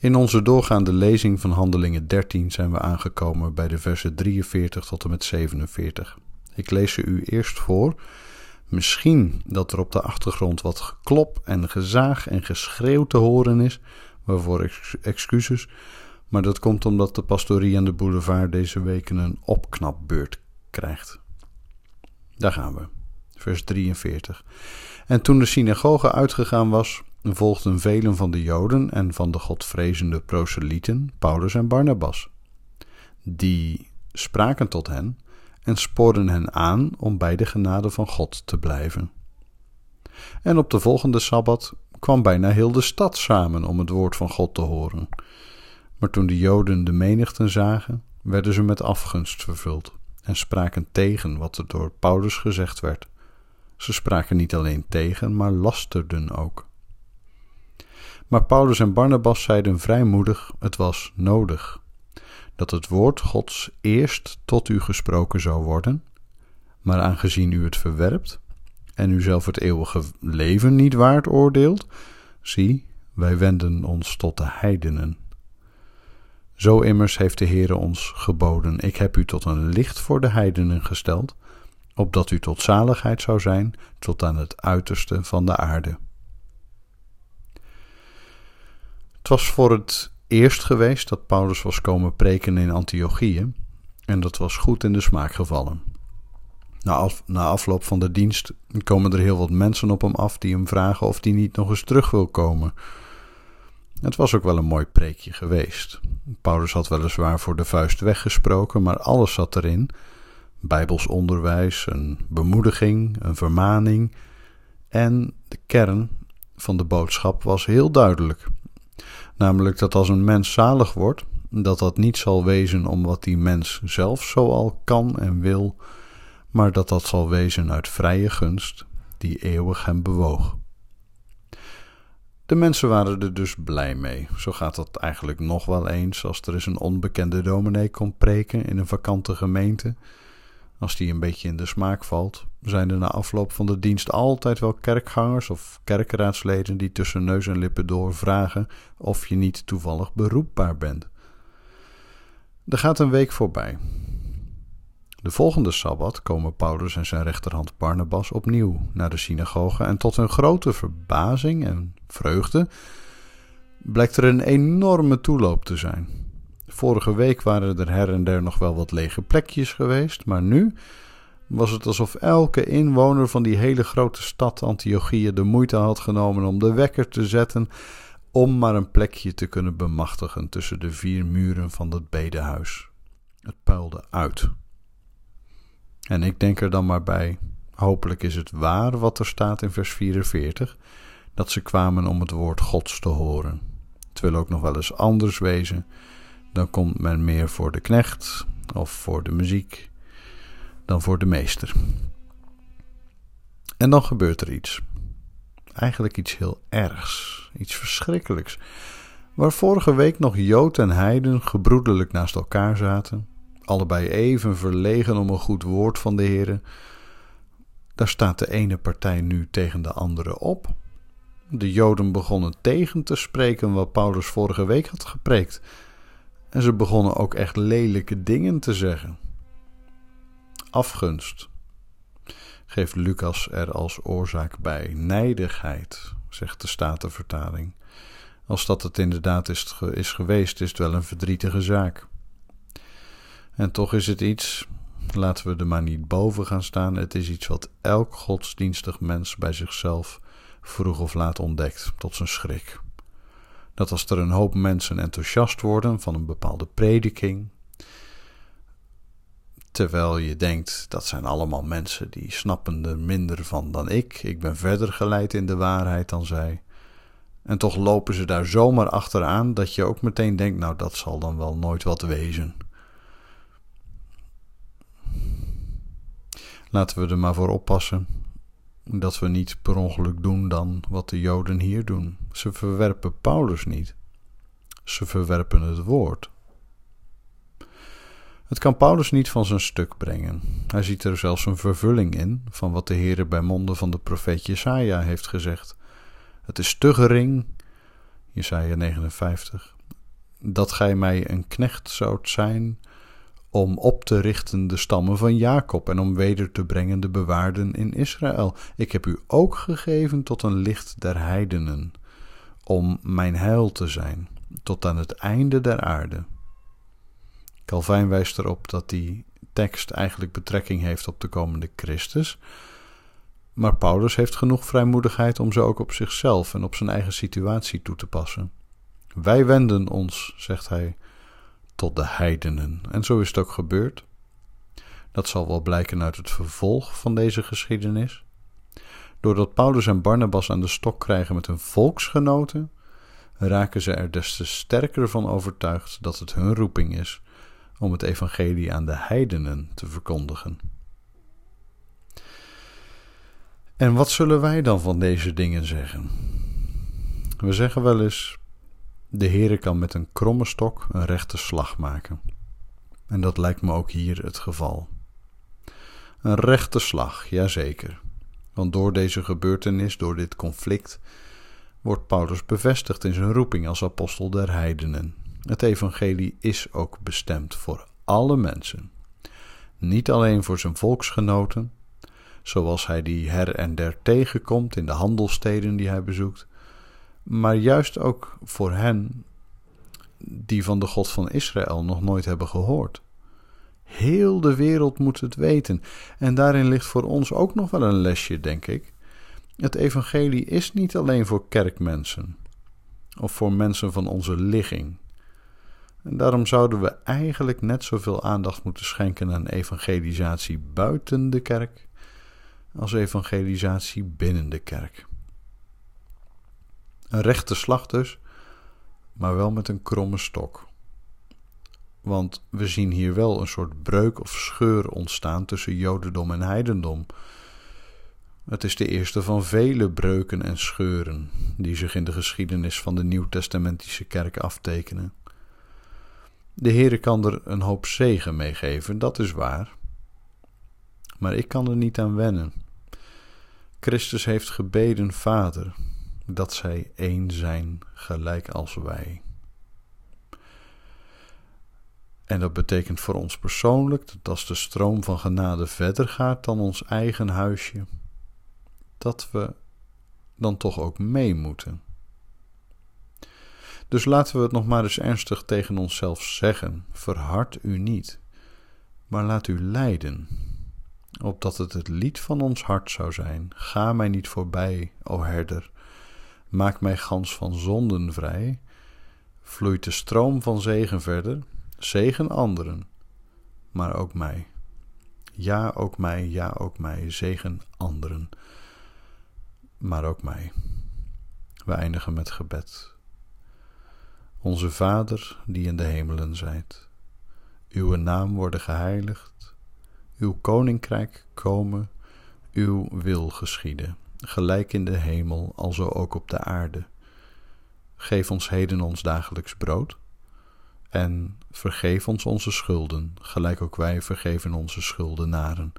In onze doorgaande lezing van Handelingen 13 zijn we aangekomen bij de versen 43 tot en met 47. Ik lees ze u eerst voor. Misschien dat er op de achtergrond wat geklop en gezaag en geschreeuw te horen is, waarvoor excuses, maar dat komt omdat de pastorie aan de boulevard deze weken een opknapbeurt krijgt. Daar gaan we. Vers 43. En toen de synagoge uitgegaan was, volgden velen van de Joden en van de godvrezende proselieten Paulus en Barnabas. Die spraken tot hen en spoorden hen aan om bij de genade van God te blijven. En op de volgende sabbat kwam bijna heel de stad samen om het woord van God te horen. Maar toen de Joden de menigten zagen, werden ze met afgunst vervuld en spraken tegen wat er door Paulus gezegd werd. Ze spraken niet alleen tegen, maar lasterden ook. Maar Paulus en Barnabas zeiden vrijmoedig: het was nodig dat het woord Gods eerst tot u gesproken zou worden, maar aangezien u het verwerpt en u zelf het eeuwige leven niet waard oordeelt, zie, wij wenden ons tot de heidenen. Zo immers heeft de Heere ons geboden: Ik heb u tot een licht voor de heidenen gesteld, opdat u tot zaligheid zou zijn tot aan het uiterste van de aarde. Het was voor het eerst geweest dat Paulus was komen preken in Antiochië en dat was goed in de smaak gevallen. Na, na afloop van de dienst komen er heel wat mensen op hem af die hem vragen of hij niet nog eens terug wil komen. Het was ook wel een mooi preekje geweest. Paulus had weliswaar voor de vuist weggesproken, maar alles zat erin: Bijbels onderwijs, een bemoediging, een vermaning. En de kern van de boodschap was heel duidelijk. Namelijk dat als een mens zalig wordt, dat dat niet zal wezen om wat die mens zelf zoal kan en wil, maar dat dat zal wezen uit vrije gunst die eeuwig hem bewoog. De mensen waren er dus blij mee. Zo gaat dat eigenlijk nog wel eens als er eens een onbekende dominee komt preken in een vakante gemeente. Als die een beetje in de smaak valt, zijn er na afloop van de dienst altijd wel kerkgangers of kerkraadsleden die tussen neus en lippen door vragen of je niet toevallig beroepbaar bent. Er gaat een week voorbij. De volgende sabbat komen Paulus en zijn rechterhand Barnabas opnieuw naar de synagoge en tot hun grote verbazing en vreugde blijkt er een enorme toeloop te zijn. Vorige week waren er her en der nog wel wat lege plekjes geweest, maar nu was het alsof elke inwoner van die hele grote stad Antiochië de moeite had genomen om de wekker te zetten om maar een plekje te kunnen bemachtigen tussen de vier muren van dat bedehuis. Het puilde uit. En ik denk er dan maar bij, hopelijk is het waar wat er staat in vers 44, dat ze kwamen om het woord Gods te horen. Het wil ook nog wel eens anders wezen. Dan komt men meer voor de knecht of voor de muziek dan voor de meester. En dan gebeurt er iets. Eigenlijk iets heel ergs, iets verschrikkelijks. Waar vorige week nog Jood en Heiden gebroedelijk naast elkaar zaten, allebei even verlegen om een goed woord van de Heere, daar staat de ene partij nu tegen de andere op. De Joden begonnen tegen te spreken wat Paulus vorige week had gepreekt. En ze begonnen ook echt lelijke dingen te zeggen. Afgunst geeft Lucas er als oorzaak bij. Nijdigheid, zegt de Statenvertaling. Als dat het inderdaad is, is geweest, is het wel een verdrietige zaak. En toch is het iets, laten we er maar niet boven gaan staan, het is iets wat elk godsdienstig mens bij zichzelf vroeg of laat ontdekt, tot zijn schrik. Dat als er een hoop mensen enthousiast worden van een bepaalde prediking, terwijl je denkt dat zijn allemaal mensen die snappen er minder van dan ik, ik ben verder geleid in de waarheid dan zij. En toch lopen ze daar zomaar achteraan dat je ook meteen denkt, nou dat zal dan wel nooit wat wezen. Laten we er maar voor oppassen dat we niet per ongeluk doen dan wat de Joden hier doen. Ze verwerpen Paulus niet. Ze verwerpen het woord. Het kan Paulus niet van zijn stuk brengen. Hij ziet er zelfs een vervulling in van wat de Heere bij monden van de profeet Jesaja heeft gezegd. Het is te gering, Jesaja 59, dat gij mij een knecht zoudt zijn om op te richten de stammen van Jacob en om weder te brengen de bewaarden in Israël. Ik heb u ook gegeven tot een licht der heidenen, om mijn heil te zijn, tot aan het einde der aarde. Calvijn wijst erop dat die tekst eigenlijk betrekking heeft op de komende Christus. Maar Paulus heeft genoeg vrijmoedigheid om ze ook op zichzelf en op zijn eigen situatie toe te passen. Wij wenden ons, zegt hij, tot de heidenen. En zo is het ook gebeurd. Dat zal wel blijken uit het vervolg van deze geschiedenis. Doordat Paulus en Barnabas aan de stok krijgen met hun volksgenoten, raken ze er des te sterker van overtuigd dat het hun roeping is om het evangelie aan de heidenen te verkondigen. En wat zullen wij dan van deze dingen zeggen? We zeggen wel eens: de Heere kan met een kromme stok een rechte slag maken. En dat lijkt me ook hier het geval. Een rechte slag, jazeker. Want door deze gebeurtenis, door dit conflict, wordt Paulus bevestigd in zijn roeping als apostel der heidenen. Het evangelie is ook bestemd voor alle mensen. Niet alleen voor zijn volksgenoten, zoals hij die her en der tegenkomt in de handelsteden die hij bezoekt, maar juist ook voor hen die van de God van Israël nog nooit hebben gehoord. Heel de wereld moet het weten. En daarin ligt voor ons ook nog wel een lesje, denk ik. Het evangelie is niet alleen voor kerkmensen of voor mensen van onze ligging. En daarom zouden we eigenlijk net zoveel aandacht moeten schenken aan evangelisatie buiten de kerk als evangelisatie binnen de kerk. Een rechte slag dus, maar wel met een kromme stok. Want we zien hier wel een soort breuk of scheur ontstaan tussen Jodendom en Heidendom. Het is de eerste van vele breuken en scheuren die zich in de geschiedenis van de Nieuwtestamentische kerk aftekenen. De Heere kan er een hoop zegen mee geven, dat is waar. Maar ik kan er niet aan wennen. Christus heeft gebeden, Vader, dat zij één zijn, gelijk als wij. En dat betekent voor ons persoonlijk dat als de stroom van genade verder gaat dan ons eigen huisje, dat we dan toch ook mee moeten. Dus laten we het nog maar eens ernstig tegen onszelf zeggen: verhard u niet, maar laat u leiden, opdat het het lied van ons hart zou zijn: Ga mij niet voorbij, o herder, maak mij gans van zonden vrij. Vloeit de stroom van zegen verder, zegen anderen, maar ook mij. Ja, ook mij, ja, ook mij, zegen anderen, maar ook mij. We eindigen met gebed. Onze Vader, die in de hemelen zijt, uw naam worden geheiligd, uw koninkrijk komen, uw wil geschieden, gelijk in de hemel, alzo ook op de aarde. Geef ons heden ons dagelijks brood, en vergeef ons onze schulden, gelijk ook wij vergeven onze schuldenaren.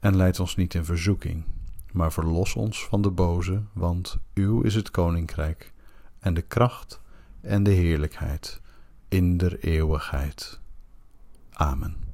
En leid ons niet in verzoeking, maar verlos ons van de boze, want uw is het koninkrijk en de kracht en de heerlijkheid in der eeuwigheid. Amen.